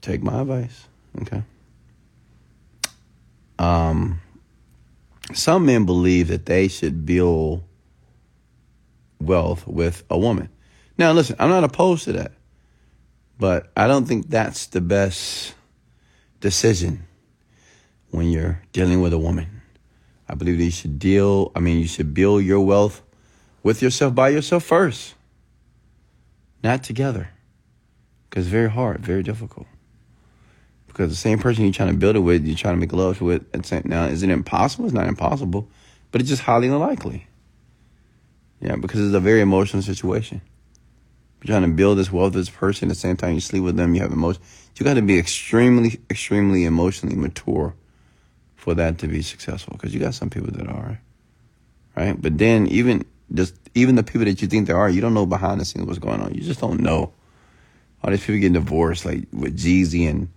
A: Take my advice. Okay. Um, some men believe that they should build wealth with a woman. Now, listen, I'm not opposed to that, but I don't think that's the best decision when you're dealing with a woman. I believe that you should deal, I mean, you should build your wealth with yourself by yourself first, not together. Because it's very hard, very difficult. Because the same person you're trying to build it with, you're trying to make love with. Now, is it impossible? It's not impossible, but it's just highly unlikely. Yeah, because it's a very emotional situation. You're trying to build this wealth with this person at the same time you sleep with them, you have emotion. You got to be extremely, extremely emotionally mature for that to be successful. Because you got some people that are, right? But then even just even the people that you think there are, you don't know behind the scenes what's going on. You just don't know. All these people getting divorced, like with Jeezy and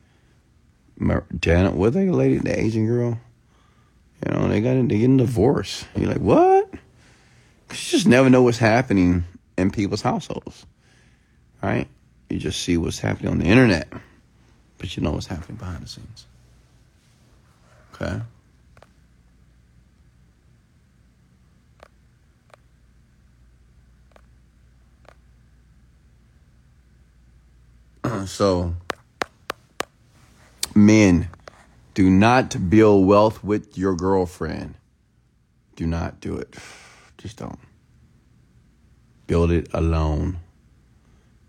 A: Janet, what they lady, the Asian girl, you know, they got they getting divorced. You're like, what? you just never know what's happening in people's households, right? You just see what's happening on the internet, but you know what's happening behind the scenes. Okay. [clears throat] so, men, do not build wealth with your girlfriend. Do not do it. Just don't. Build it alone.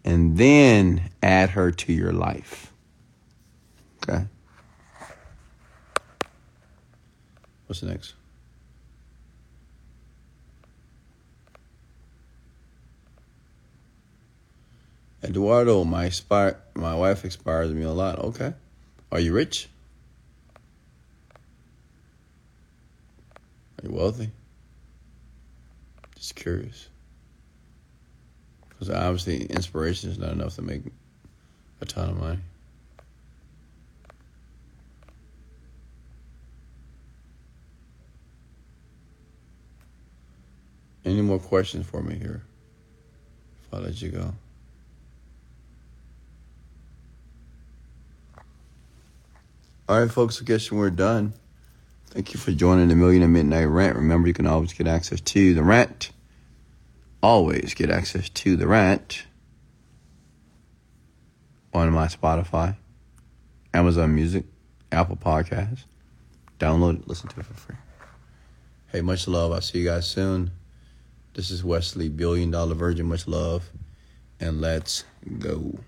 A: And then add her to your life. Okay? What's the next? Eduardo, my my wife inspires me a lot. Okay. Are you rich? Are you wealthy? Just curious. Because obviously, inspiration is not enough to make a ton of money. Any more questions for me here? If I let you go. All right, folks, I guess we're done. Thank you for joining the Millionaire Midnight Rant. Remember, you can always get access to the rant. Always get access to the rant on my Spotify, Amazon Music, Apple Podcasts. Download it, listen to it for free. Hey, much love. I'll see you guys soon. This is Wesley, Billion Dollar Virgin. Much love. And let's go.